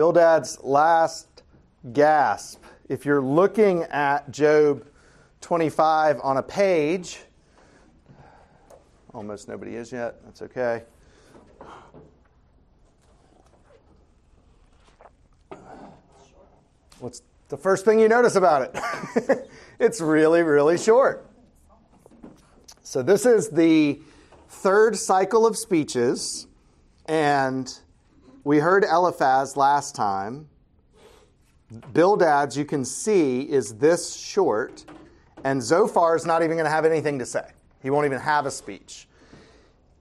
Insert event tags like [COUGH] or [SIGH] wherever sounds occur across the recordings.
Bildad's last gasp. If you're looking at Job 25 on a page, almost nobody is yet, that's okay. What's the first thing you notice about it? [LAUGHS] it's really, really short. So, this is the third cycle of speeches, and we heard Eliphaz last time. Bildad's, you can see, is this short, and Zophar is not even going to have anything to say. He won't even have a speech.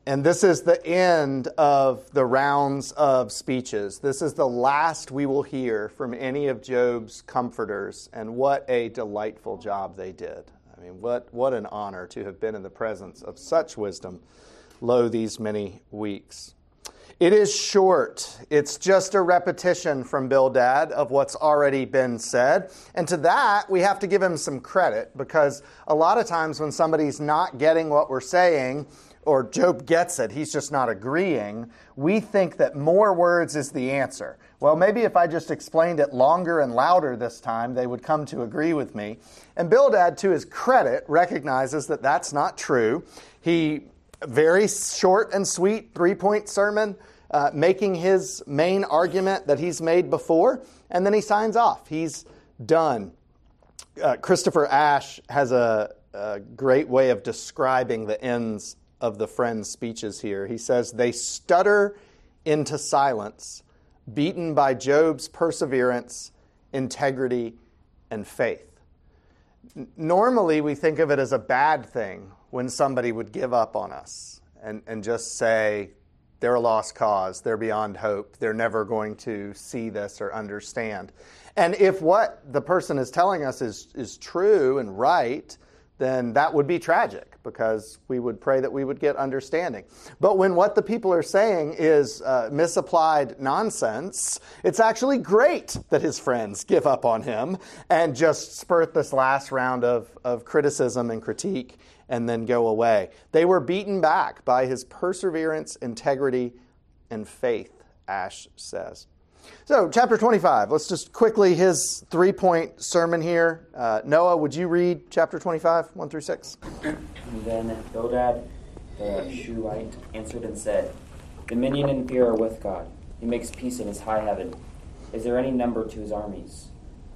And this is the end of the rounds of speeches. This is the last we will hear from any of Job's comforters, and what a delightful job they did. I mean, what, what an honor to have been in the presence of such wisdom, lo, these many weeks. It is short. It's just a repetition from Bildad of what's already been said. And to that, we have to give him some credit because a lot of times when somebody's not getting what we're saying, or Job gets it, he's just not agreeing, we think that more words is the answer. Well, maybe if I just explained it longer and louder this time, they would come to agree with me. And Bildad, to his credit, recognizes that that's not true. He, very short and sweet three point sermon, uh, making his main argument that he's made before, and then he signs off. He's done. Uh, Christopher Ash has a, a great way of describing the ends of the friend's speeches here. He says, They stutter into silence beaten by Job's perseverance, integrity, and faith. Normally, we think of it as a bad thing when somebody would give up on us and, and just say, they're a lost cause, they're beyond hope, they're never going to see this or understand. And if what the person is telling us is, is true and right, then that would be tragic because we would pray that we would get understanding. But when what the people are saying is uh, misapplied nonsense, it's actually great that his friends give up on him and just spurt this last round of, of criticism and critique and then go away. They were beaten back by his perseverance, integrity, and faith, Ash says. So, chapter 25, let's just quickly his three point sermon here. Uh, Noah, would you read chapter 25, 1 through 6? [CLEARS THROAT] And then Bildad the Shuhite answered and said, Dominion and fear are with God. He makes peace in his high heaven. Is there any number to his armies?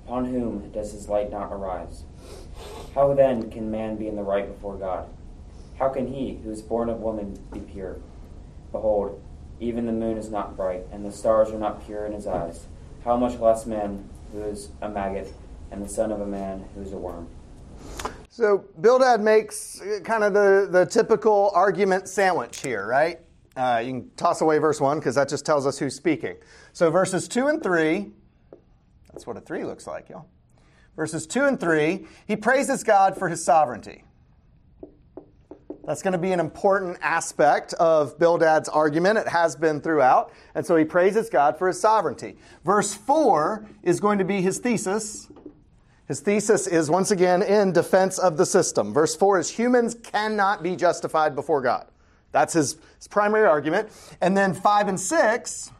Upon whom does his light not arise? How then can man be in the right before God? How can he who is born of woman be pure? Behold, even the moon is not bright, and the stars are not pure in his eyes. How much less man who is a maggot, and the son of a man who is a worm? So Bildad makes kind of the, the typical argument sandwich here, right? Uh, you can toss away verse 1 because that just tells us who's speaking. So verses 2 and 3, that's what a 3 looks like, y'all. Verses 2 and 3, he praises God for his sovereignty. That's going to be an important aspect of Bildad's argument. It has been throughout. And so he praises God for his sovereignty. Verse 4 is going to be his thesis. His thesis is once again in defense of the system. Verse 4 is humans cannot be justified before God. That's his, his primary argument. And then 5 and 6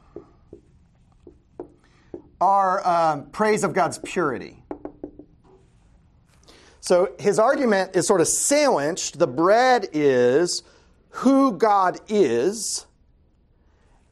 are um, praise of God's purity. So his argument is sort of sandwiched. The bread is who God is.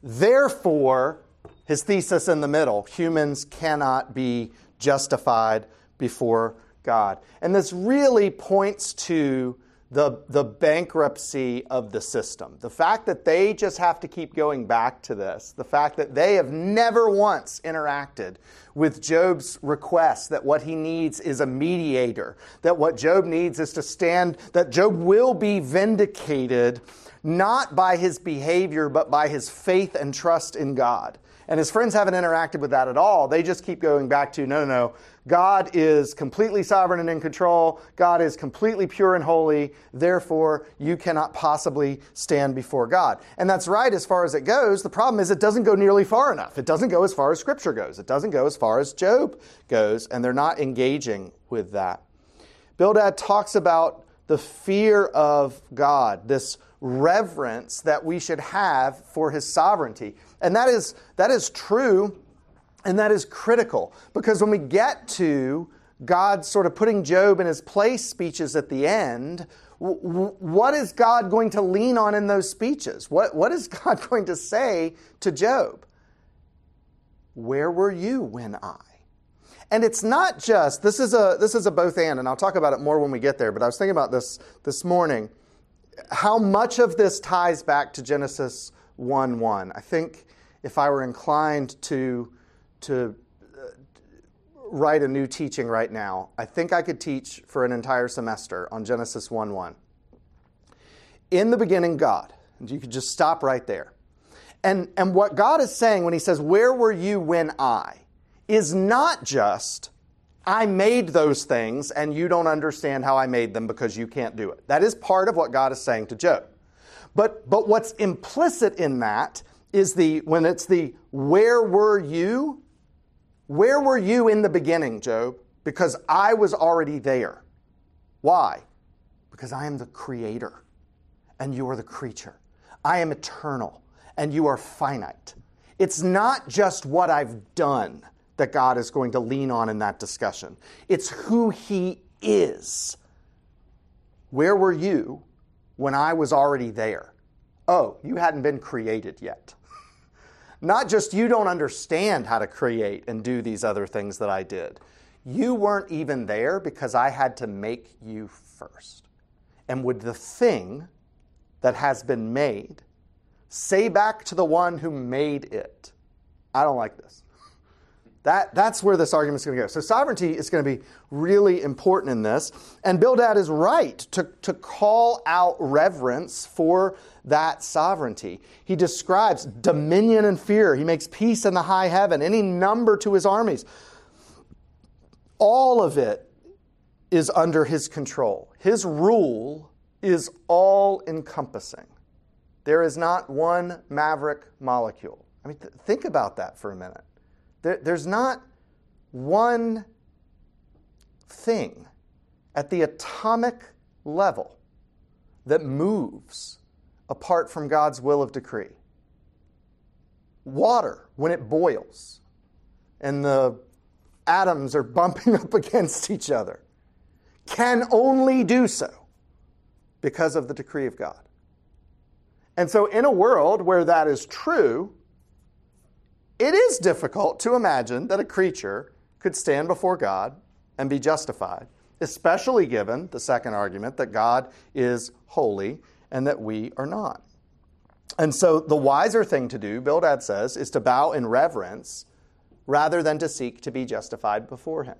Therefore, his thesis in the middle humans cannot be justified before God. And this really points to the, the bankruptcy of the system. The fact that they just have to keep going back to this, the fact that they have never once interacted with Job's request that what he needs is a mediator, that what Job needs is to stand, that Job will be vindicated not by his behavior, but by his faith and trust in God. And his friends haven't interacted with that at all. They just keep going back to no, no, no. God is completely sovereign and in control. God is completely pure and holy. Therefore, you cannot possibly stand before God. And that's right as far as it goes. The problem is it doesn't go nearly far enough. It doesn't go as far as Scripture goes. It doesn't go as far as Job goes. And they're not engaging with that. Bildad talks about the fear of God, this reverence that we should have for his sovereignty. And that is, that is true And that is critical because when we get to God sort of putting Job in his place speeches at the end, what is God going to lean on in those speeches? What, what is [LAUGHS] God going to say to Job? Where were you when I? And it's not just this is a this is a both and, and I'll talk about it more when we get there. But I was thinking about this this morning, how much of this ties back to Genesis one one. I think if I were inclined to to uh, write a new teaching right now, I think I could teach for an entire semester on Genesis 1 1. In the beginning, God. And you could just stop right there. And, and what God is saying when He says, Where were you when I? is not just, I made those things and you don't understand how I made them because you can't do it. That is part of what God is saying to Job. But, but what's implicit in that is the, when it's the, Where were you? Where were you in the beginning, Job? Because I was already there. Why? Because I am the creator and you are the creature. I am eternal and you are finite. It's not just what I've done that God is going to lean on in that discussion, it's who He is. Where were you when I was already there? Oh, you hadn't been created yet. [LAUGHS] Not just you don't understand how to create and do these other things that I did. You weren't even there because I had to make you first. And would the thing that has been made say back to the one who made it, I don't like this. That, that's where this argument is going to go. So, sovereignty is going to be really important in this. And Bildad is right to, to call out reverence for that sovereignty. He describes dominion and fear. He makes peace in the high heaven, any number to his armies. All of it is under his control. His rule is all encompassing. There is not one maverick molecule. I mean, th- think about that for a minute. There, there's not one thing at the atomic level that moves apart from God's will of decree. Water, when it boils and the atoms are [LAUGHS] bumping up against each other, can only do so because of the decree of God. And so, in a world where that is true, it is difficult to imagine that a creature could stand before God and be justified, especially given the second argument that God is holy and that we are not. And so the wiser thing to do, Bildad says, is to bow in reverence rather than to seek to be justified before him.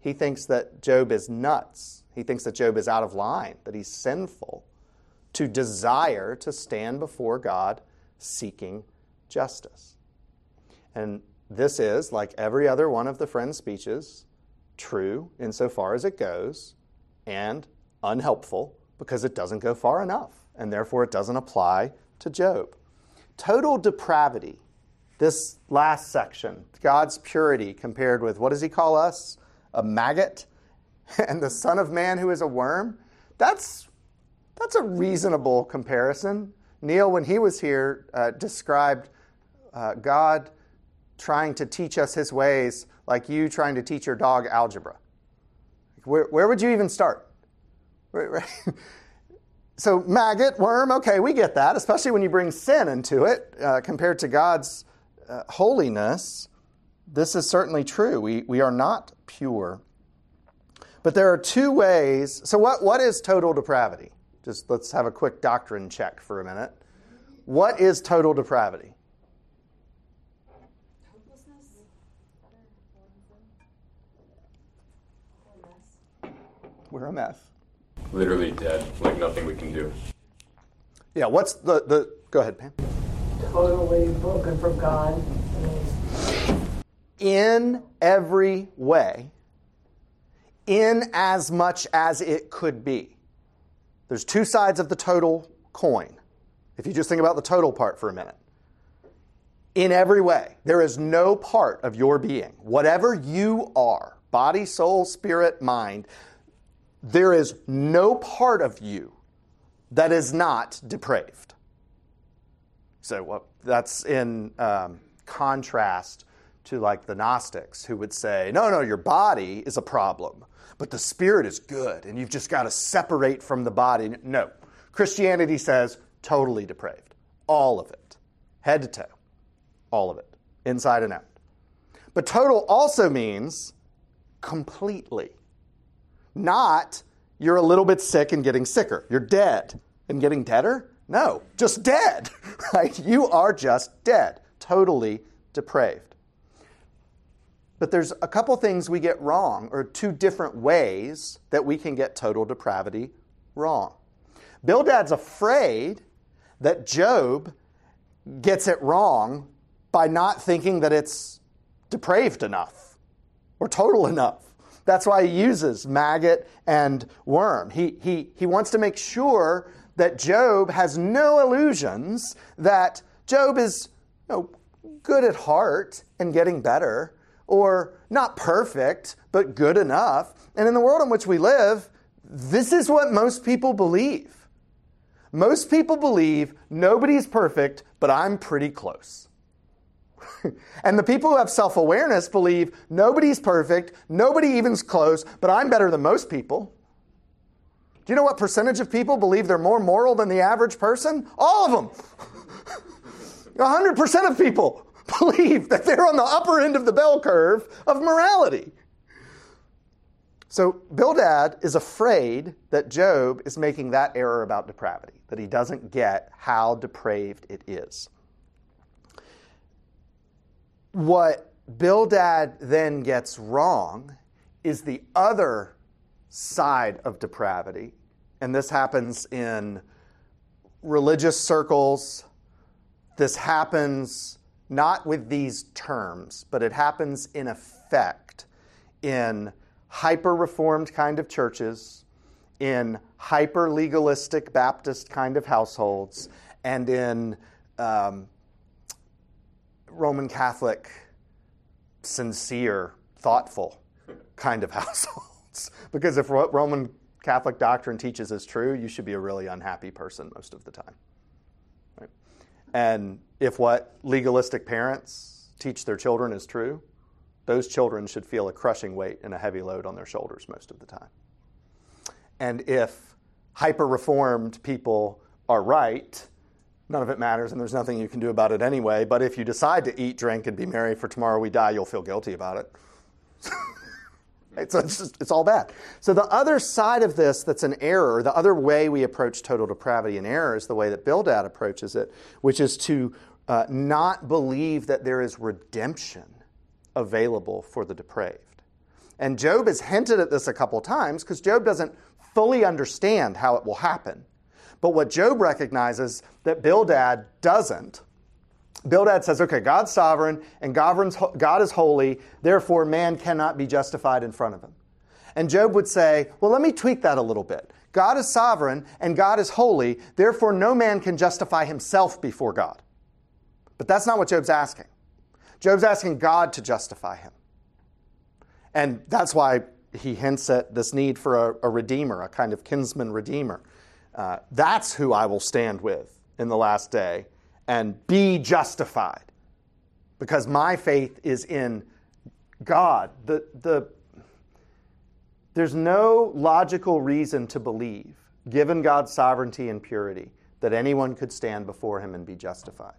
He thinks that Job is nuts. He thinks that Job is out of line, that he's sinful to desire to stand before God seeking justice. And this is, like every other one of the friend's speeches, true insofar as it goes, and unhelpful because it doesn't go far enough, and therefore it doesn't apply to Job. Total depravity, this last section, God's purity compared with what does he call us? A maggot? [LAUGHS] And the Son of Man who is a worm? That's, that's a reasonable comparison. Neil, when he was here, uh, described uh, God trying to teach us his ways like you trying to teach your dog algebra. Where, where would you even start? [LAUGHS] so, maggot, worm, okay, we get that, especially when you bring sin into it uh, compared to God's uh, holiness. This is certainly true. We, we are not pure. But there are two ways. So, what, what is total depravity? Just let's have a quick doctrine check for a minute. What is total depravity? We're a mess. Literally dead, like nothing we can do. Yeah, what's the, the go ahead, Pam. Totally broken from God. In every way, in as much as it could be. There's two sides of the total coin. If you just think about the total part for a minute. In every way, there is no part of your being, whatever you are, body, soul, spirit, mind, there is no part of you that is not depraved. So well, that's in um, contrast to like the Gnostics who would say, no, no, your body is a problem, but the spirit is good, and you've just got to separate from the body. No. Christianity says totally depraved. All of it. Head to toe. All of it. Inside and out. But total also means completely. Not you're a little bit sick and getting sicker. You're dead and getting deader? No, just dead, [LAUGHS] right? You are just dead, totally depraved. But there's a couple things we get wrong, or two different ways that we can get total depravity wrong. Bildad's afraid that Job gets it wrong by not thinking that it's depraved enough or total enough. That's why he uses maggot and worm. He, he, he wants to make sure that Job has no illusions that Job is you know, good at heart and getting better, or not perfect, but good enough. And in the world in which we live, this is what most people believe. Most people believe nobody's perfect, but I'm pretty close. [LAUGHS] and the people who have self awareness believe nobody's perfect, nobody even's close, but I'm better than most people. Do you know what percentage of people believe they're more moral than the average person? All of them. 100% [LAUGHS] of people [LAUGHS] believe that they're on the upper end of the bell curve of morality. So Bildad is afraid that Job is making that error about depravity, that he doesn't get how depraved it is. What Bildad then gets wrong is the other side of depravity, and this happens in religious circles. This happens not with these terms, but it happens in effect in hyper reformed kind of churches, in hyper legalistic Baptist kind of households, and in um, Roman Catholic, sincere, thoughtful kind of [LAUGHS] households. Because if what Roman Catholic doctrine teaches is true, you should be a really unhappy person most of the time. Right? And if what legalistic parents teach their children is true, those children should feel a crushing weight and a heavy load on their shoulders most of the time. And if hyper reformed people are right, none of it matters and there's nothing you can do about it anyway. But if you decide to eat, drink, and be merry for tomorrow we die, you'll feel guilty about it. [LAUGHS] It's, just, it's all bad. So the other side of this that's an error, the other way we approach total depravity and error is the way that Bildad approaches it, which is to uh, not believe that there is redemption available for the depraved. And Job has hinted at this a couple times because Job doesn't fully understand how it will happen. But what Job recognizes that Bildad doesn't Bildad says, okay, God's sovereign and God is holy, therefore man cannot be justified in front of him. And Job would say, well, let me tweak that a little bit. God is sovereign and God is holy, therefore no man can justify himself before God. But that's not what Job's asking. Job's asking God to justify him. And that's why he hints at this need for a, a redeemer, a kind of kinsman redeemer. Uh, that's who I will stand with in the last day and be justified because my faith is in God. The, the, there's no logical reason to believe, given God's sovereignty and purity, that anyone could stand before him and be justified.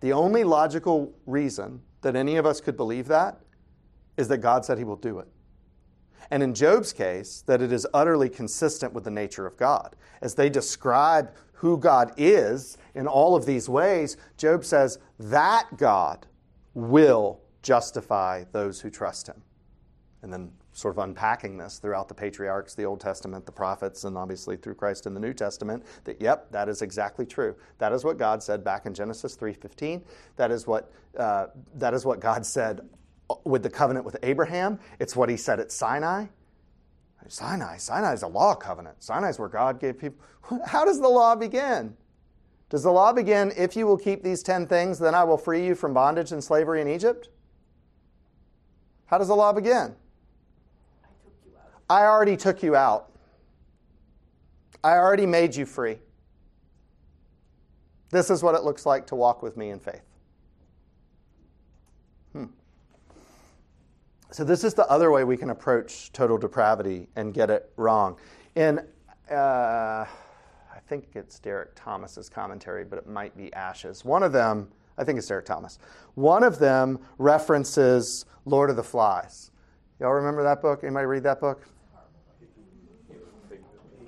The only logical reason that any of us could believe that is that God said he will do it. And in Job's case, that it is utterly consistent with the nature of God. As they describe who God is in all of these ways, Job says that God will justify those who trust him. And then, sort of unpacking this throughout the patriarchs, the Old Testament, the prophets, and obviously through Christ in the New Testament, that yep, that is exactly true. That is what God said back in Genesis 3:15. That is what uh, that is what God said with the covenant with Abraham. It's what He said at Sinai. Sinai, Sinai is a law covenant. Sinai is where God gave people. [LAUGHS] How does the law begin? Does the law begin, if you will keep these 10 things, then I will free you from bondage and slavery in Egypt? How does the law begin? I, I already took you out. I already made you free. This is what it looks like to walk with me in faith. Hmm. So this is the other way we can approach total depravity and get it wrong. In uh, I think it's Derek Thomas's commentary, but it might be Ash's. One of them, I think it's Derek Thomas. One of them references Lord of the Flies. Y'all remember that book? Anybody read that book?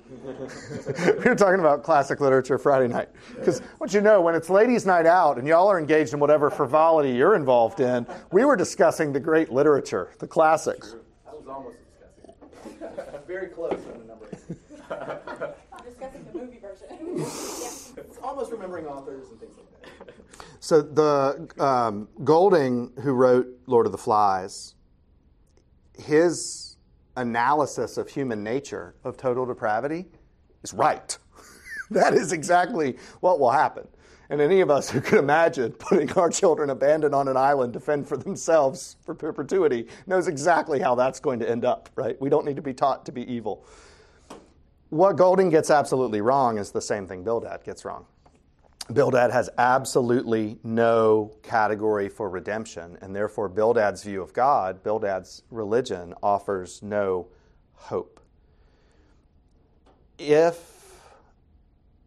[LAUGHS] we were talking about classic literature Friday night. Because what you know, when it's ladies' night out and y'all are engaged in whatever frivolity you're involved in, we were discussing the great literature, the classics. I was almost discussing. Very close on the number. [LAUGHS] discussing the movie version. Almost remembering authors and things like that. So the um, Golding, who wrote Lord of the Flies, his analysis of human nature of total depravity is right. [LAUGHS] that is exactly what will happen. And any of us who could imagine putting our children abandoned on an island to fend for themselves for perpetuity knows exactly how that's going to end up, right? We don't need to be taught to be evil. What Golding gets absolutely wrong is the same thing Bildad gets wrong. Bildad has absolutely no category for redemption, and therefore Bildad's view of God, Bildad's religion, offers no hope. If,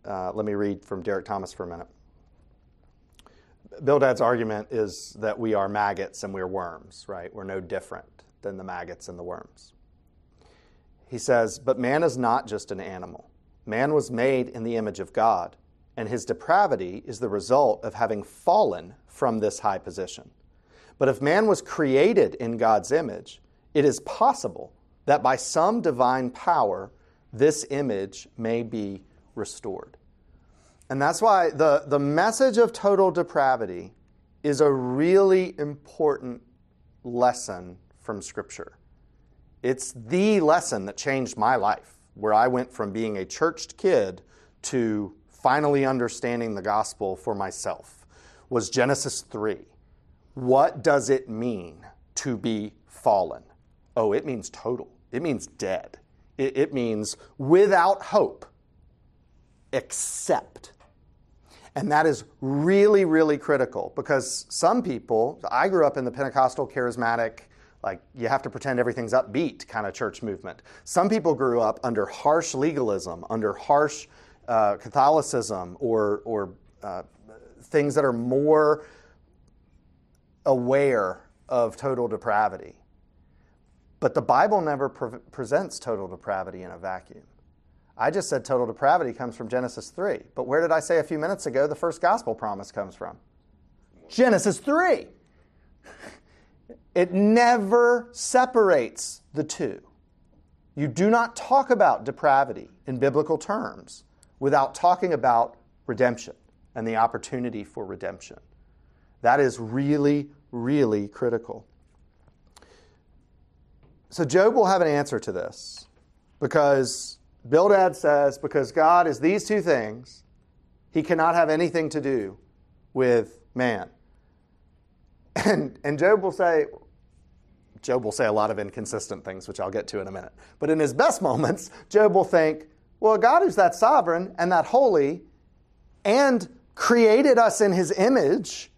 uh, let me read from Derek Thomas for a minute. Bildad's argument is that we are maggots and we're worms, right? We're no different than the maggots and the worms. He says, But man is not just an animal. Man was made in the image of God and his depravity is the result of having fallen from this high position. But if man was created in God's image, it is possible that by some divine power, this image may be restored. And that's why the, the message of total depravity is a really important lesson from Scripture. It's the lesson that changed my life, where I went from being a churched kid to finally understanding the gospel for myself was Genesis 3. What does it mean to be fallen? Oh, it means total, it means dead, it, it means without hope, except. And that is really, really critical because some people, I grew up in the Pentecostal charismatic, like you have to pretend everything's upbeat kind of church movement. Some people grew up under harsh legalism, under harsh uh, Catholicism or, or uh, things that are more aware of total depravity. But the Bible never pre- presents total depravity in a vacuum. I just said total depravity comes from Genesis 3. But where did I say a few minutes ago the first gospel promise comes from? Genesis 3. [LAUGHS] It never separates the two. You do not talk about depravity in biblical terms without talking about redemption and the opportunity for redemption. That is really, really critical. So, Job will have an answer to this because Bildad says, because God is these two things, he cannot have anything to do with man. And, and Job will say, Job will say a lot of inconsistent things, which I'll get to in a minute. But in his best moments, Job will think, well, God is that sovereign and that holy and created us in his image.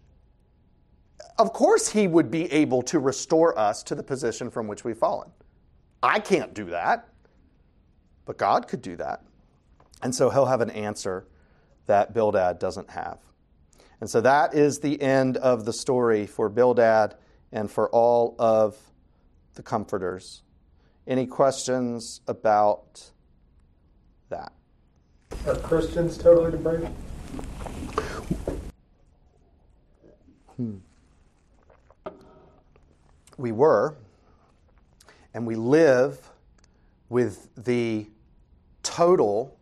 Of course, he would be able to restore us to the position from which we've fallen. I can't do that, but God could do that. And so he'll have an answer that Bildad doesn't have. And so that is the end of the story for Bildad and for all of the comforters. Any questions about that. Are Christians totally depraved? Hmm. We were, and we live with the total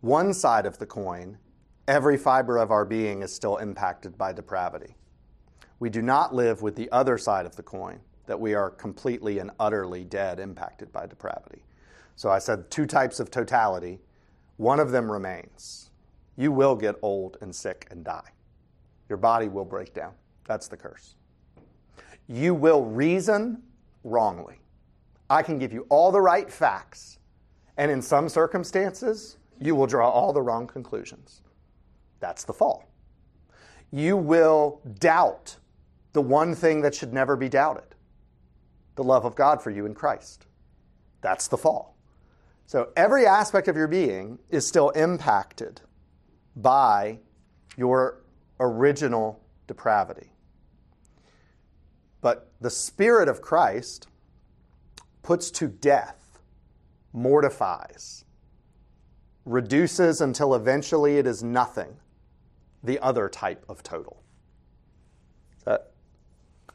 one side of the coin. Every fiber of our being is still impacted by depravity. We do not live with the other side of the coin, that we are completely and utterly dead, impacted by depravity. So I said two types of totality. One of them remains. You will get old and sick and die. Your body will break down. That's the curse. You will reason wrongly. I can give you all the right facts, and in some circumstances, you will draw all the wrong conclusions. That's the fall. You will doubt the one thing that should never be doubted. the love of God for you in Christ. That's the fall. So every aspect of your being is still impacted by your original depravity. But the Spirit of Christ puts to death, mortifies, reduces until eventually it is nothing, the other type of total. Does that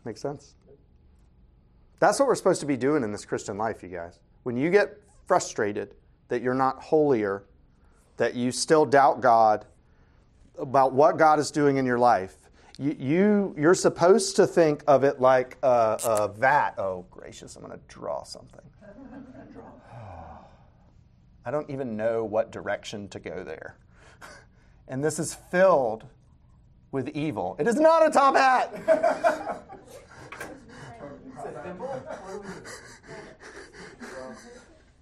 make sense? That's what we're supposed to be doing in this Christian life, you guys. When you get frustrated that you're not holier, that you still doubt God about what God is doing in your life, you, you you're supposed to think of it like a, a vat. Oh gracious, I'm going to draw something. [SIGHS] I don't even know what direction to go there. [LAUGHS] And this is filled with evil. It is not a top hat. [LAUGHS]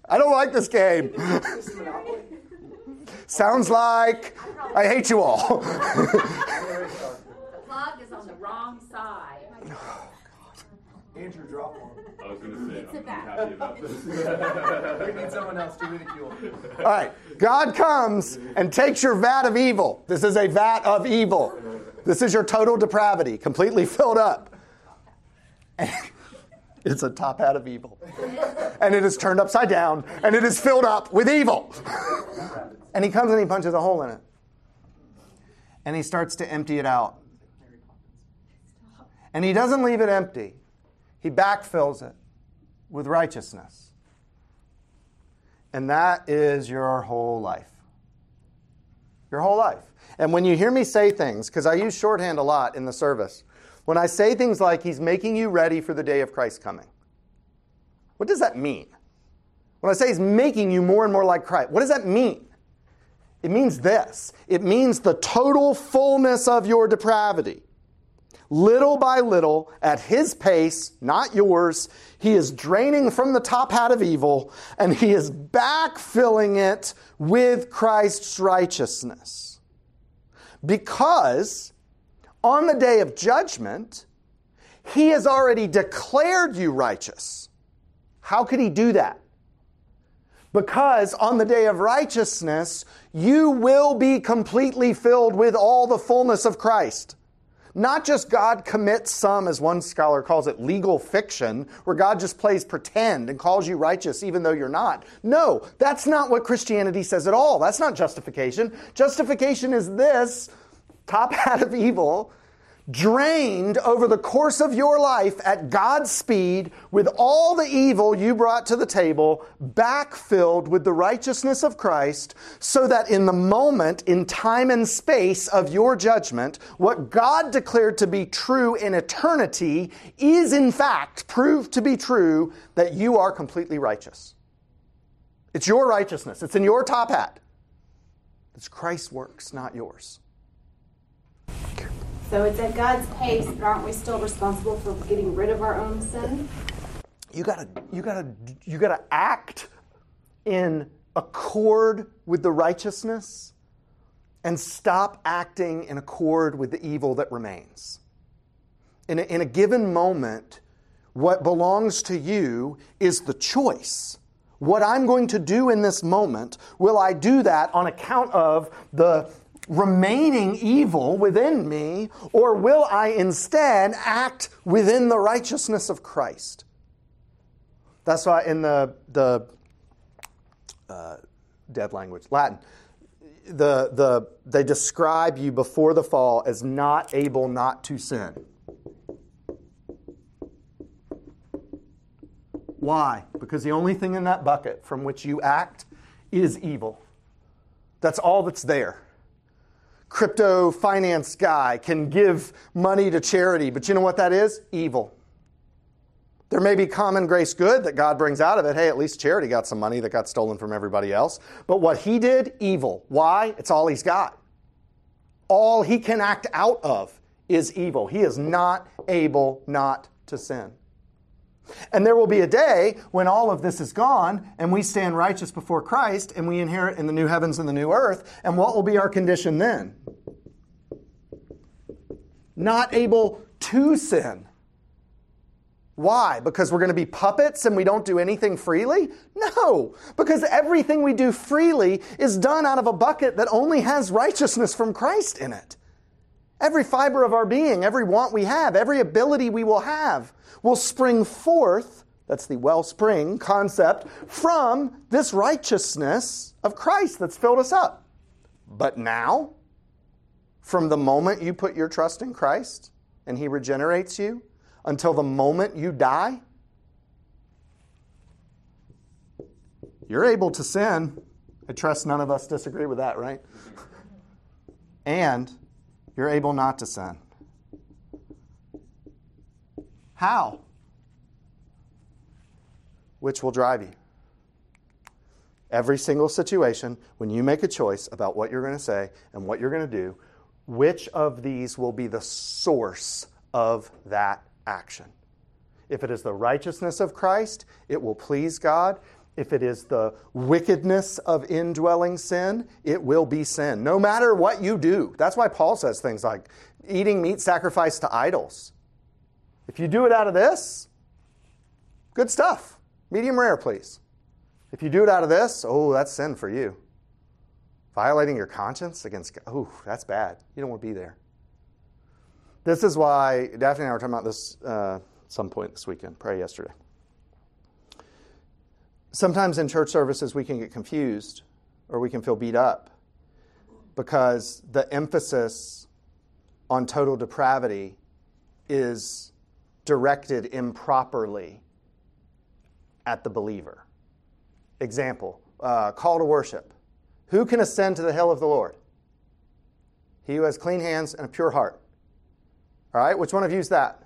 I don't like this game. Sounds like I hate you all. The plug is on the wrong side. Andrew, drop one. I was going to say, It's I'm, a bad- I'm happy about this. [LAUGHS] We need someone else to ridicule. All right. God comes and takes your vat of evil. This is a vat of evil. This is your total depravity, completely filled up. It's a top hat of evil. And it is turned upside down, and it is filled up with evil. [LAUGHS] and he comes and he punches a hole in it. And he starts to empty it out. And he doesn't leave it empty, he backfills it with righteousness. And that is your whole life. Your whole life. And when you hear me say things, because I use shorthand a lot in the service, when I say things like, He's making you ready for the day of Christ's coming, what does that mean? When I say He's making you more and more like Christ, what does that mean? It means this it means the total fullness of your depravity. Little by little, at his pace, not yours, he is draining from the top hat of evil and he is backfilling it with Christ's righteousness. Because on the day of judgment, he has already declared you righteous. How could he do that? Because on the day of righteousness, you will be completely filled with all the fullness of Christ. Not just God commits some, as one scholar calls it, legal fiction, where God just plays pretend and calls you righteous even though you're not. No, that's not what Christianity says at all. That's not justification. Justification is this top [LAUGHS] hat of evil drained over the course of your life at God's speed with all the evil you brought to the table, backfilled with the righteousness of Christ, so that in the moment, in time and space of your judgment, what God declared to be true in eternity is in fact proved to be true that you are completely righteous. It's your righteousness, it's in your top hat. It's Christ's works, not yours. So it's at God's pace, but aren't we still responsible for getting rid of our own sin? you gotta you gotta you gotta act in accord with the righteousness and stop acting in accord with the evil that remains in a, in a given moment what belongs to you is the choice what i'm going to do in this moment will i do that on account of the remaining evil within me or will i instead act within the righteousness of christ that's why in the the uh, dead language, Latin, the the they describe you before the fall as not able not to sin. Why? Because the only thing in that bucket from which you act is evil. That's all that's there. Crypto finance guy can give money to charity, but you know what that is? Evil. There may be common grace good that God brings out of it. Hey, at least charity got some money that got stolen from everybody else. But what he did, evil. Why? It's all he's got. All he can act out of is evil. He is not able not to sin. And there will be a day when all of this is gone and we stand righteous before Christ and we inherit in the new heavens and the new earth. And what will be our condition then? Not able to sin. Why? Because we're going to be puppets and we don't do anything freely? No, because everything we do freely is done out of a bucket that only has righteousness from Christ in it. Every fiber of our being, every want we have, every ability we will have will spring forth, that's the wellspring concept, from this righteousness of Christ that's filled us up. But now, from the moment you put your trust in Christ and He regenerates you until the moment you die, you're able to sin. I trust none of us disagree with that, right? [LAUGHS] And you're able not to sin. How? Which will drive you? Every single situation, when you make a choice about what you're going to say and what you're going to do, which of these will be the source of that action? If it is the righteousness of Christ, it will please God. If it is the wickedness of indwelling sin, it will be sin, no matter what you do. That's why Paul says things like eating meat sacrificed to idols. If you do it out of this, good stuff. Medium rare, please. If you do it out of this, oh, that's sin for you. Violating your conscience against God, oh, that's bad. You don't want to be there. This is why Daphne and I were talking about this uh, some point this weekend, probably yesterday. Sometimes in church services, we can get confused or we can feel beat up because the emphasis on total depravity is directed improperly at the believer. Example uh, call to worship. Who can ascend to the hill of the Lord? He who has clean hands and a pure heart. All right, which one of you is that?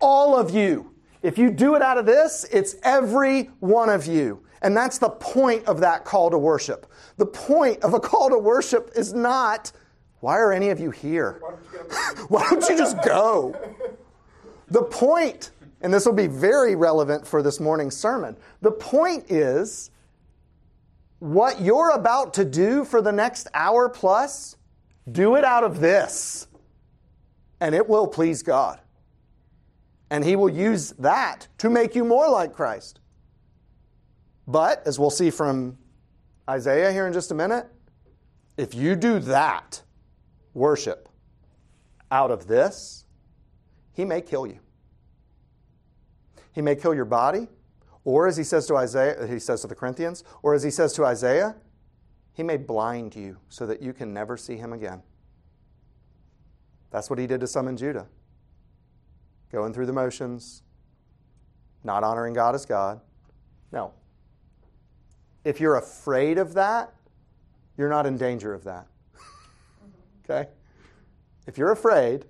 All of you. If you do it out of this, it's every one of you. And that's the point of that call to worship. The point of a call to worship is not, why are any of you here? [LAUGHS] Why don't you just go? The point, and this will be very relevant for this morning's sermon, the point is what you're about to do for the next hour plus, do it out of this, and it will please God. And He will use that to make you more like Christ. But, as we'll see from Isaiah here in just a minute, if you do that worship out of this, He may kill you. He may kill your body, or as he says to Isaiah, he says to the Corinthians, or as he says to Isaiah, he may blind you so that you can never see him again. That's what he did to some in Judah. Going through the motions, not honoring God as God. No. If you're afraid of that, you're not in danger of that. [LAUGHS] okay? If you're afraid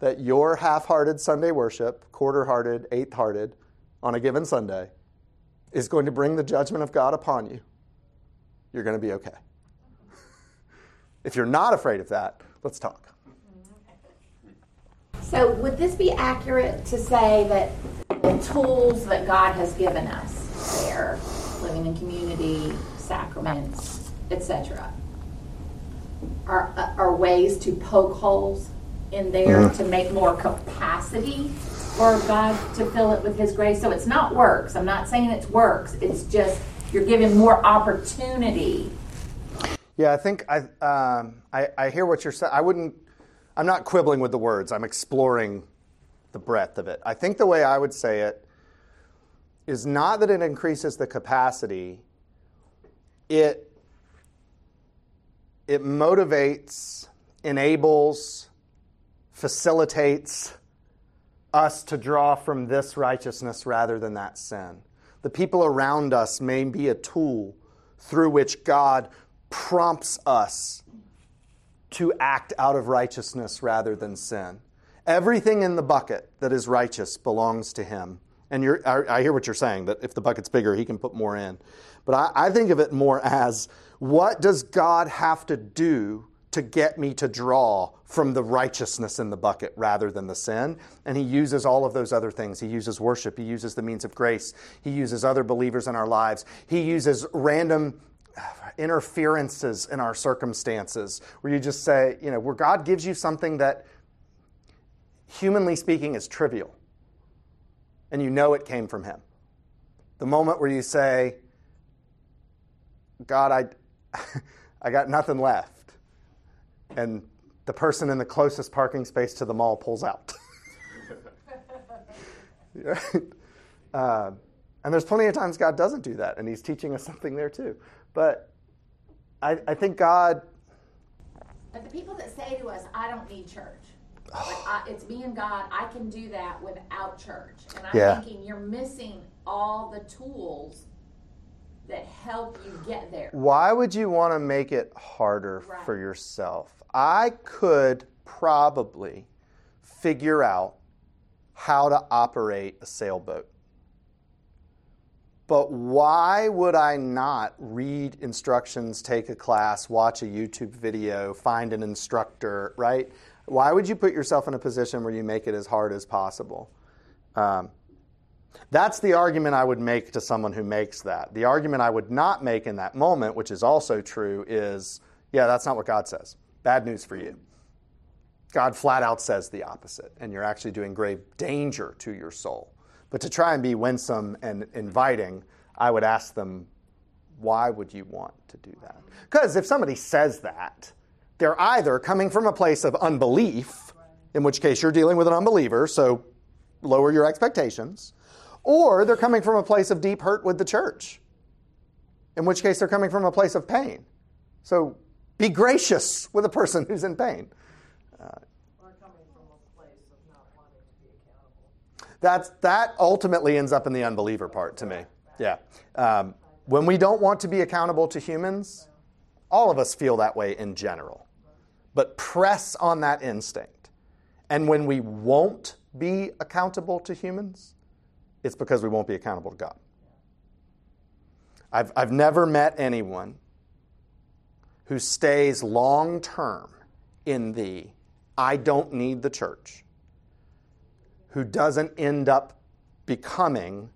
that your half hearted Sunday worship, quarter hearted, eighth hearted, on a given Sunday is going to bring the judgment of God upon you, you're going to be okay. [LAUGHS] if you're not afraid of that, let's talk. So, would this be accurate to say that the tools that God has given us there, living in community, sacraments, etc., are, are ways to poke holes in there mm-hmm. to make more capacity for God to fill it with His grace? So, it's not works. I'm not saying it's works, it's just you're giving more opportunity. Yeah, I think I, um, I, I hear what you're saying. I wouldn't I'm not quibbling with the words, I'm exploring the breadth of it. I think the way I would say it is not that it increases the capacity, it, it motivates, enables, facilitates us to draw from this righteousness rather than that sin. The people around us may be a tool through which God prompts us to act out of righteousness rather than sin. Everything in the bucket that is righteous belongs to Him. And I, hear what you're saying, that if the bucket's bigger, He can put more in. But I, I think of it more as what does God have to do to get me to draw from the righteousness in the bucket rather than the sin. And he uses all of those other things. He uses worship, he uses the means of grace, he uses other believers in our lives, he uses random uh, interferences in our circumstances where you just say, you know, where God gives you something that, humanly speaking, is trivial. and you know it came from Him. The moment where you say, God, I, [LAUGHS] I got nothing left. And the person in the closest parking space to the mall pulls out. [LAUGHS] uh, and there's plenty of times God doesn't do that, and He's teaching us something there too. But I, I think God. But the people that say to us, I don't need church. [SIGHS] I, it's me and God. I can do that without church. And I'm Yeah. thinking you're missing all the tools that help you get there. Why would you want to make it harder Right. for yourself? I could probably figure out how to operate a sailboat. But why would I not read instructions, take a class, watch a YouTube video, find an instructor, right? Why would you put yourself in a position where you make it as hard as possible? Um, that's the argument I would make to someone who makes that. The argument I would not make in that moment, which is also true, is yeah, that's not what God says. Bad news for you. God flat out says the opposite, and you're actually doing grave danger to your soul. But to try and be winsome and inviting, I would ask them, why would you want to do that? Because if somebody says that, they're either coming from a place of unbelief, in which case you're dealing with an unbeliever, so lower your expectations, or they're coming from a place of deep hurt with the church, in which case they're coming from a place of pain. So be gracious with a person who's in pain. Or coming from a place of not wanting to be accountable. That's, that ultimately ends up in the unbeliever part to me. Yeah. Um, when we don't want to be accountable to humans, all of us feel that way in general. But press on that instinct. And when we won't be accountable to humans, it's because we won't be accountable to God. I've, I've never met anyone who stays long term in the I don't need the church who doesn't end up becoming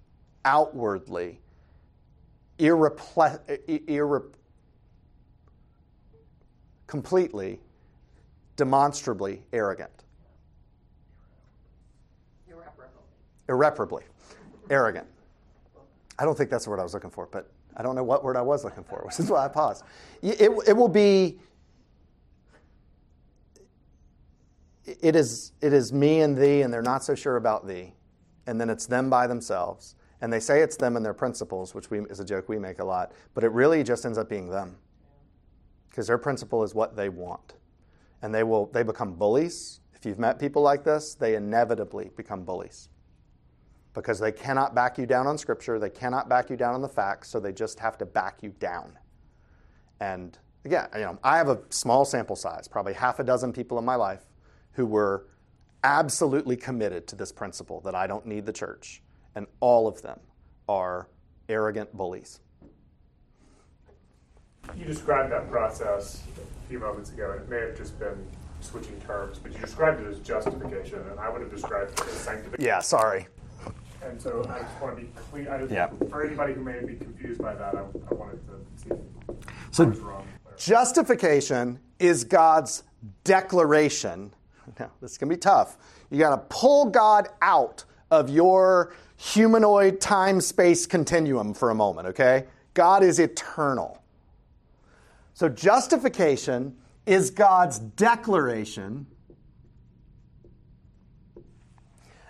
outwardly irrepl- irre- completely, demonstrably arrogant. Irreparably arrogant. I don't think that's the word I was looking for, but I don't know what word I was looking for, [LAUGHS] which is why I paused. It, it will be it is it is me and thee and they're not so sure about thee. And then it's them by themselves. And they say it's them and their principles which we, is a joke we make a lot. But it really just ends up being them. Because their principle is what they want. And they will they become bullies. If you've met people like this they inevitably become bullies because they cannot back you down on scripture they cannot back you down on the facts so they just have to back you down and again you know i have a small sample size probably half a dozen people in my life who were absolutely committed to this principle that I don't need the church, and all of them are arrogant bullies. You described that process a few moments ago, and it may have just been switching terms, but you described it as justification, and I would have described it as sanctification. Yeah, sorry. And so I just want to be clear. I just, Yeah. For anybody who may be confused by that, I, I wanted to see So wrong. Justification is God's declaration. [LAUGHS] Now, this is going to be tough. You got to pull God out of your humanoid time space continuum for a moment, okay? God is eternal. So, justification is God's declaration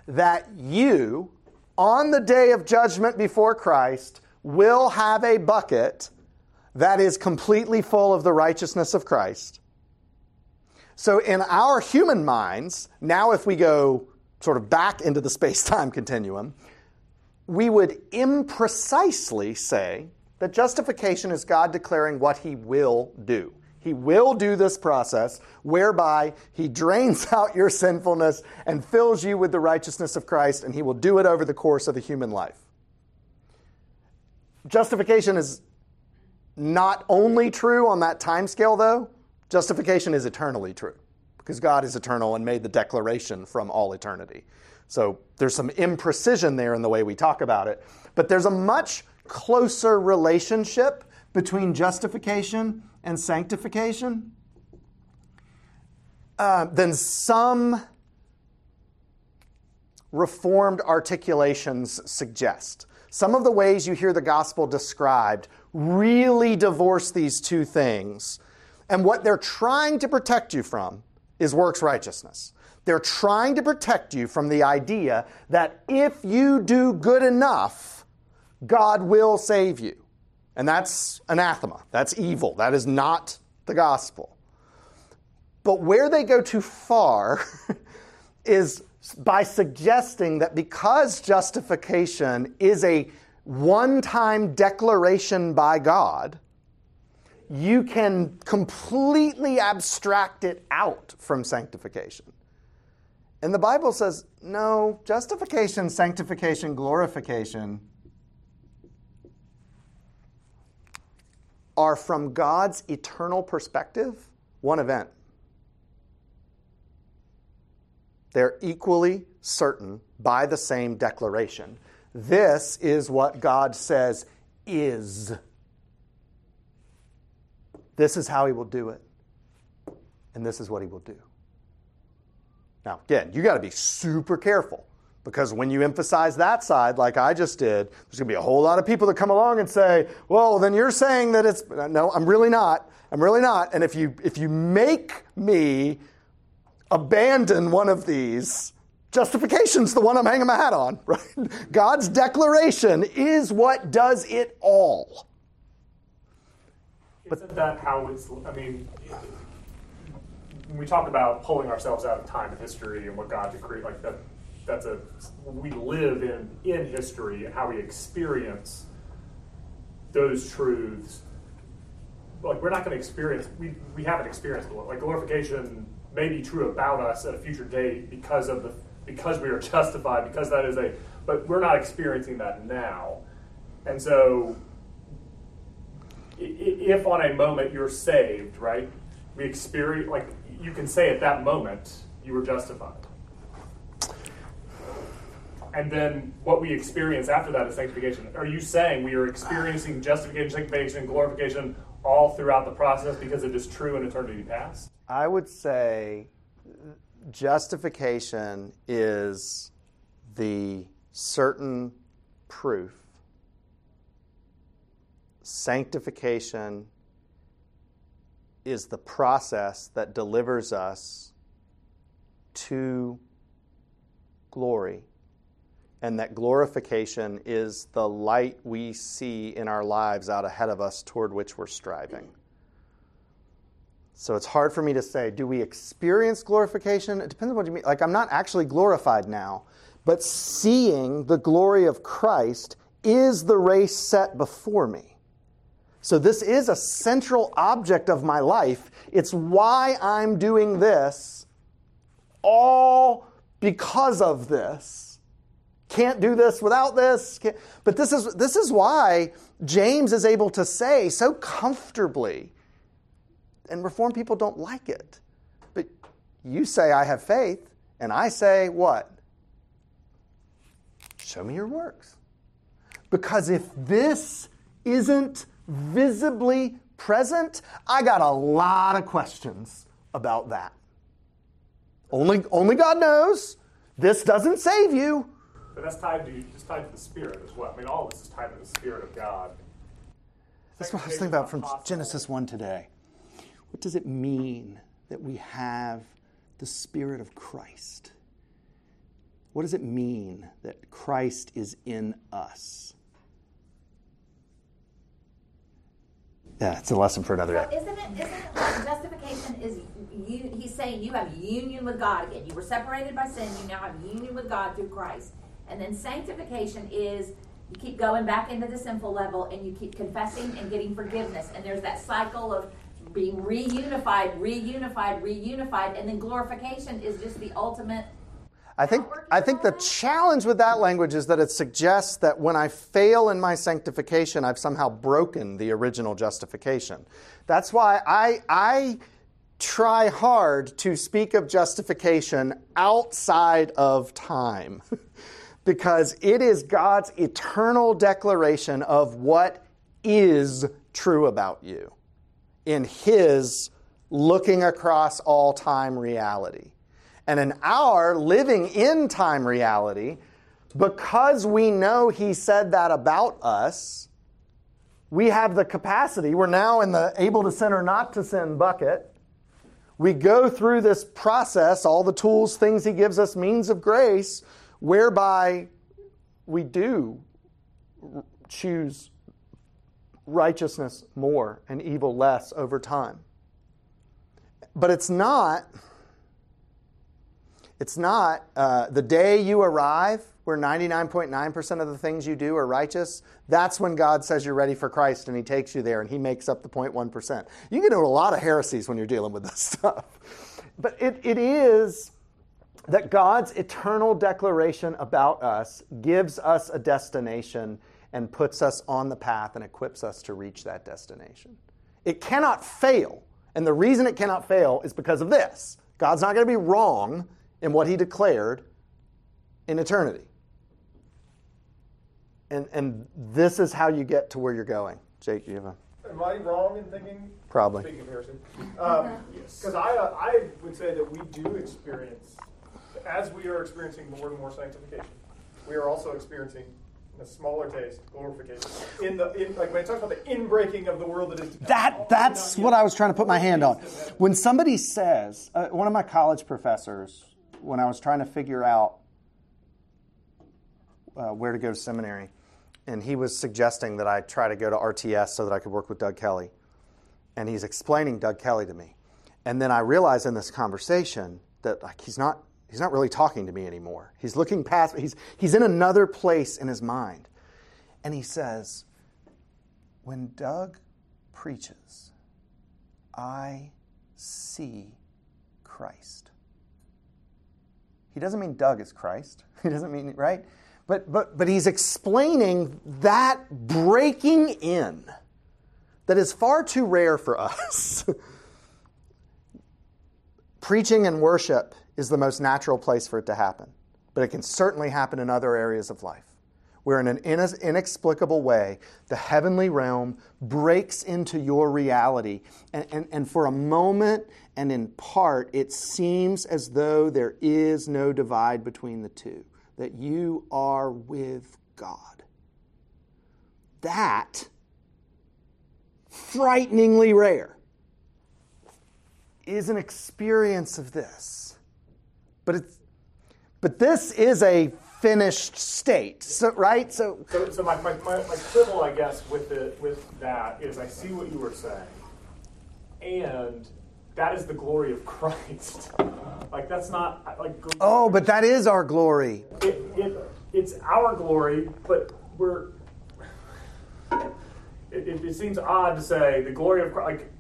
that you, on the day of judgment before Christ, will have a bucket that is completely full of the righteousness of Christ. So, in our human minds, now if we go sort of back into the space time [LAUGHS] continuum, we would imprecisely say that justification is God declaring what he will do. He will do this process whereby he drains [LAUGHS] out your sinfulness and fills you with the righteousness of Christ, and he will do it over the course of a human life. Justification is not only true on that time scale, though, justification is eternally true because God is eternal and made the declaration from all eternity. So there's some imprecision there in the way we talk about it, but there's a much closer relationship between justification and sanctification uh, than some Reformed articulations suggest. Some of the ways you hear the gospel described really divorce these two things. And what they're trying to protect you from is works righteousness. They're trying to protect you from the idea that if you do good enough, God will save you. And that's anathema. That's evil. That is not the gospel. But where they go too far [LAUGHS] is by suggesting that because justification is a one time declaration by God, you can completely abstract it out from sanctification. And the Bible says, no, justification, sanctification, glorification are from God's eternal perspective one event. They're equally certain by the same declaration. This is what God says is. This is how He will do it. And this is what He will do. Now, again, you got to be super careful because when you emphasize that side, like I just did, there's going to be a whole lot of people that come along and say, well, then you're saying that it's. No, I'm really not. I'm really not. And if you, if you make me abandon one of these, justification's the one I'm hanging my hat on, [LAUGHS] right? God's declaration is what does it all. Isn't that how it's, I mean, when we talk about pulling ourselves out of time and history and what God decreed, like that, that's a, we live in, in history and how we experience those truths. Like, we're not going to experience, we, we haven't experienced. Like, glorification may be true about us at a future date because of the because we are [LAUGHS] justified because that is a but we're not experiencing that now and so if on a moment you're saved right we experience like you can say at that moment you were justified and then what we experience after that is sanctification are you saying we are experiencing justification sanctification glorification all throughout the process because it is true in eternity past I would say justification is the certain proof. Sanctification is the process that delivers us to glory. And that glorification is the light we see in our lives out ahead of us toward which we're striving. So it's hard for me to say, do we experience glorification? It depends on what you mean. Like, I'm not actually glorified now, but seeing the glory of Christ is the race set before me. So this is a central object of my life. It's why I'm doing this, all because of this. Can't do this without this. But this is, this is why James is able to say so comfortably and Reformed people don't like it. But you say, I have faith, and I say, what? Show me your works. Because if this isn't visibly present, I got a lot of questions about that. Only, only God knows. This doesn't save you. But that's tied to it's tied to the Spirit as well. I mean, all of this is tied to the Spirit of God. That's what I was thinking about from Genesis 1 today. What does it mean that we have the Spirit of Christ? What does it mean that Christ is in us? Yeah, it's a lesson for another day. Isn't it? Isn't it like justification is you? He's saying you have union with God again. You were separated by sin. You now have union with God through Christ. And then sanctification is you keep going back into the sinful level and you keep confessing and getting forgiveness. And there's that cycle of being reunified, reunified, reunified, and then glorification is just the ultimate. I think, I think the challenge with that language is that it suggests that when I fail in my sanctification, I've somehow broken the original justification. That's why I, I try hard to speak of justification outside of time, [LAUGHS] because it is God's eternal declaration of what is true about you in His looking across all time reality. And in our living in time reality, because we know He said that about us, we have the capacity. We're now in the able to sin or not to sin bucket. We go through this process, all the tools, things He gives us, means of grace, whereby we do choose righteousness more and evil less over time. But it's not. It's not uh, the day you arrive where 99.9% of the things you do are righteous. That's when God says you're ready for Christ and He takes you there and He makes up the 0.1%. You get into a lot of heresies when you're dealing with this [LAUGHS] stuff. But it, it is that God's eternal declaration about us gives us a destination and puts us on the path and equips us to reach that destination. It cannot fail. And the reason it cannot fail is because of this God's not going to be wrong in what he declared in eternity. And, and this is how you get to where you're going. Jake, you have a. Am I wrong in thinking? Probably. Big comparison. Because [LAUGHS] I, uh, I would say that we do experience, as we are experiencing more and more sanctification, we are also experiencing a smaller taste, glorification. In the in, like when it talks about the inbreaking of the world that is. That that's what I was trying to put my hand on. When somebody says, uh, one of my college professors, when I was trying to figure out uh, where to go to seminary, and he was suggesting that I try to go to RTS so that I could work with Doug Kelly, and he's explaining Doug Kelly to me, and then I realize in this conversation that like he's not he's not really talking to me anymore. He's looking past. He's he's in another place in his mind, and he says, when Doug preaches, I see Christ. He doesn't mean Doug is Christ. [LAUGHS] He doesn't mean, right? But, but, but he's explaining that breaking in that is far too rare for us. [LAUGHS] Preaching and worship is the most natural place for it to happen, but it can certainly happen in other areas of life where in an inexplicable way the heavenly realm breaks into your reality. And, and, and, for a moment and in part, it seems as though there is no divide between the two, that you are with God. That, frighteningly rare, is an experience of this. But, it's, but this is a finished state, so, right? So, So, so my, my, my, my quibble, I guess, with the with that is I see what you were saying, and that is the glory of [LAUGHS] Christ. like that's not like. oh, but that is our glory. It, it it's our glory, but we're. It, it, it seems odd to say the glory of Christ. Like,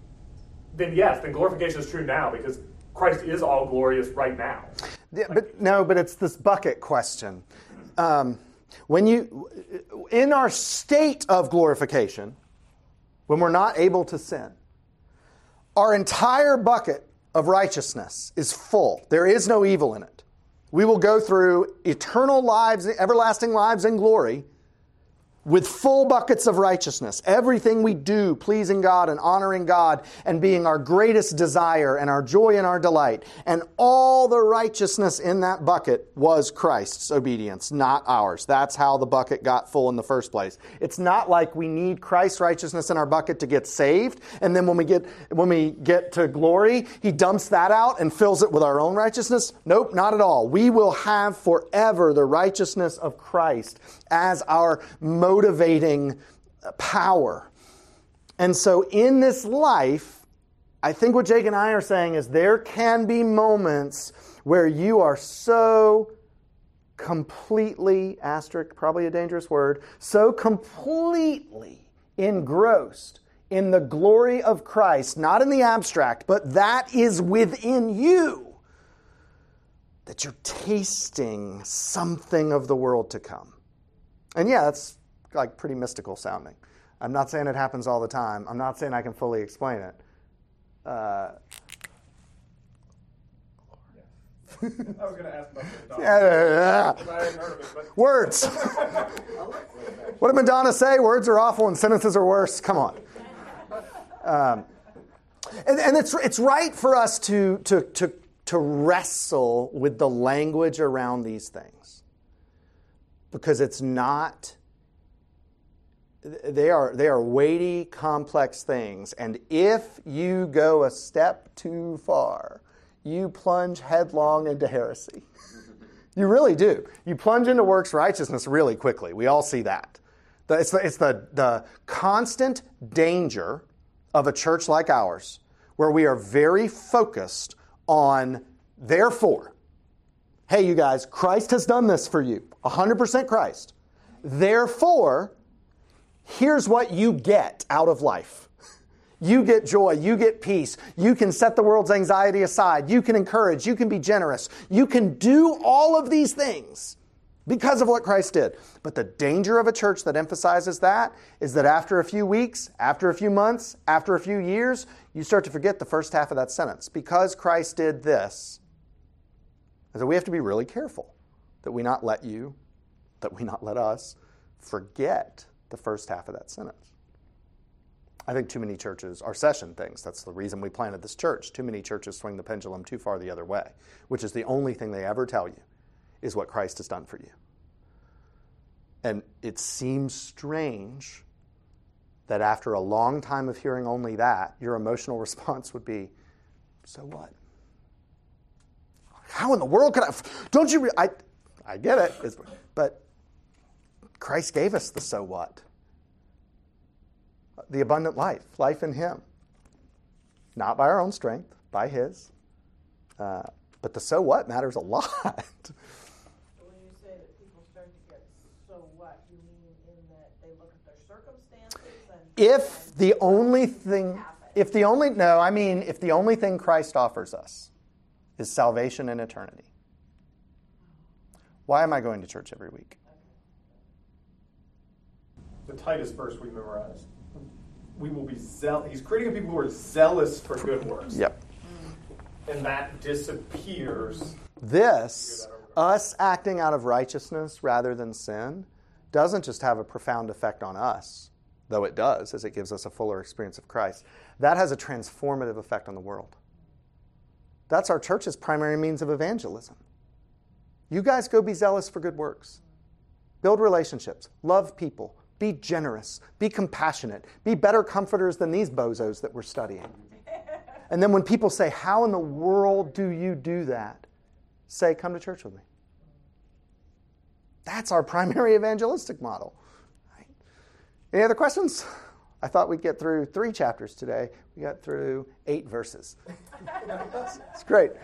then yes, then glorification is true now because Christ is all glorious right now. Yeah, but no, but it's this bucket question. Um, when you, in our state of glorification, when we're not able to sin, our entire bucket of righteousness is full. There is no evil in it. We will go through eternal lives, everlasting lives in glory with full buckets of righteousness. Everything we do pleasing God and honoring God and being our greatest desire and our joy and our delight. And all the righteousness in that bucket was Christ's obedience, not ours. That's how the bucket got full in the first place. It's not like we need Christ's righteousness in our bucket to get saved and then when we get when we get to glory, he dumps that out and fills it with our own righteousness. Nope, not at all. We will have forever the righteousness of Christ as our motivating power. And so in this life, I think what Jake and I are saying is there can be moments where you are so completely, asterisk, probably a dangerous word, so completely engrossed in the glory of Christ, not in the abstract, but that is within you, that you're tasting something of the world to come. And yeah, that's like pretty mystical sounding. I'm not saying it happens all the time. I'm not saying I can fully explain it. Uh, I was going to ask about the yeah, yeah, yeah. I hadn't heard of it, Words. [LAUGHS] what did Madonna say? Words are awful and sentences are worse. Come on. Um, and, and it's, it's right for us to, to, to to wrestle with the language around these things because it's not they are they are weighty complex things. And if you go a step too far you plunge headlong into heresy. [LAUGHS] You really do. You plunge into works righteousness really quickly. We all see that. It's the, it's the, the constant danger of a church like ours where we are very focused on therefore hey you guys christ has done this for you. 100% christ. Therefore here's what you get out of life. You get joy, you get peace, you can set the world's anxiety aside, you can encourage, you can be generous, you can do all of these things because of what Christ did. But the danger of a church that emphasizes that is that after a few weeks, after a few months, after a few years, you start to forget the first half of that sentence. Because Christ did this, and so we have to be really careful that we not let you, that we not let us forget the first half of that sentence. I think too many churches are session things. That's the reason we planted this church. Too many churches swing the pendulum too far the other way, which is the only thing they ever tell you is what Christ has done for you. And it seems strange that after a long time of hearing only that, your emotional [LAUGHS] response would be, so what? How in the world could I? Don't you? Re- I, I get it, but Christ gave us the so what the abundant life, life in Him. Not by our own strength, by His. Uh, but the so what matters a [LAUGHS] lot. When you say that people start to get so what, you mean in that they look at their circumstances and. If the only thing, if the only, no, I mean, if the only thing Christ offers us is salvation and eternity, why am I going to church every week? The Titus verse we memorized we will be zealous. He's creating people who are zealous for good works. Yep. And that disappears. This, us acting out of righteousness rather than sin, doesn't just have a profound effect on us, though it does, as it gives us a fuller experience of Christ. That has a transformative effect on the world. That's our church's primary means of evangelism. You guys go be zealous for good works, build relationships, love people, be generous. Be compassionate. Be better comforters than these bozos that we're studying. And then when people say, How in the world do you do that? Say, Come to church with me. That's our primary [LAUGHS] evangelistic model. Right? Any other questions? I thought we'd get through three chapters today. We got through eight verses. [LAUGHS] it's great.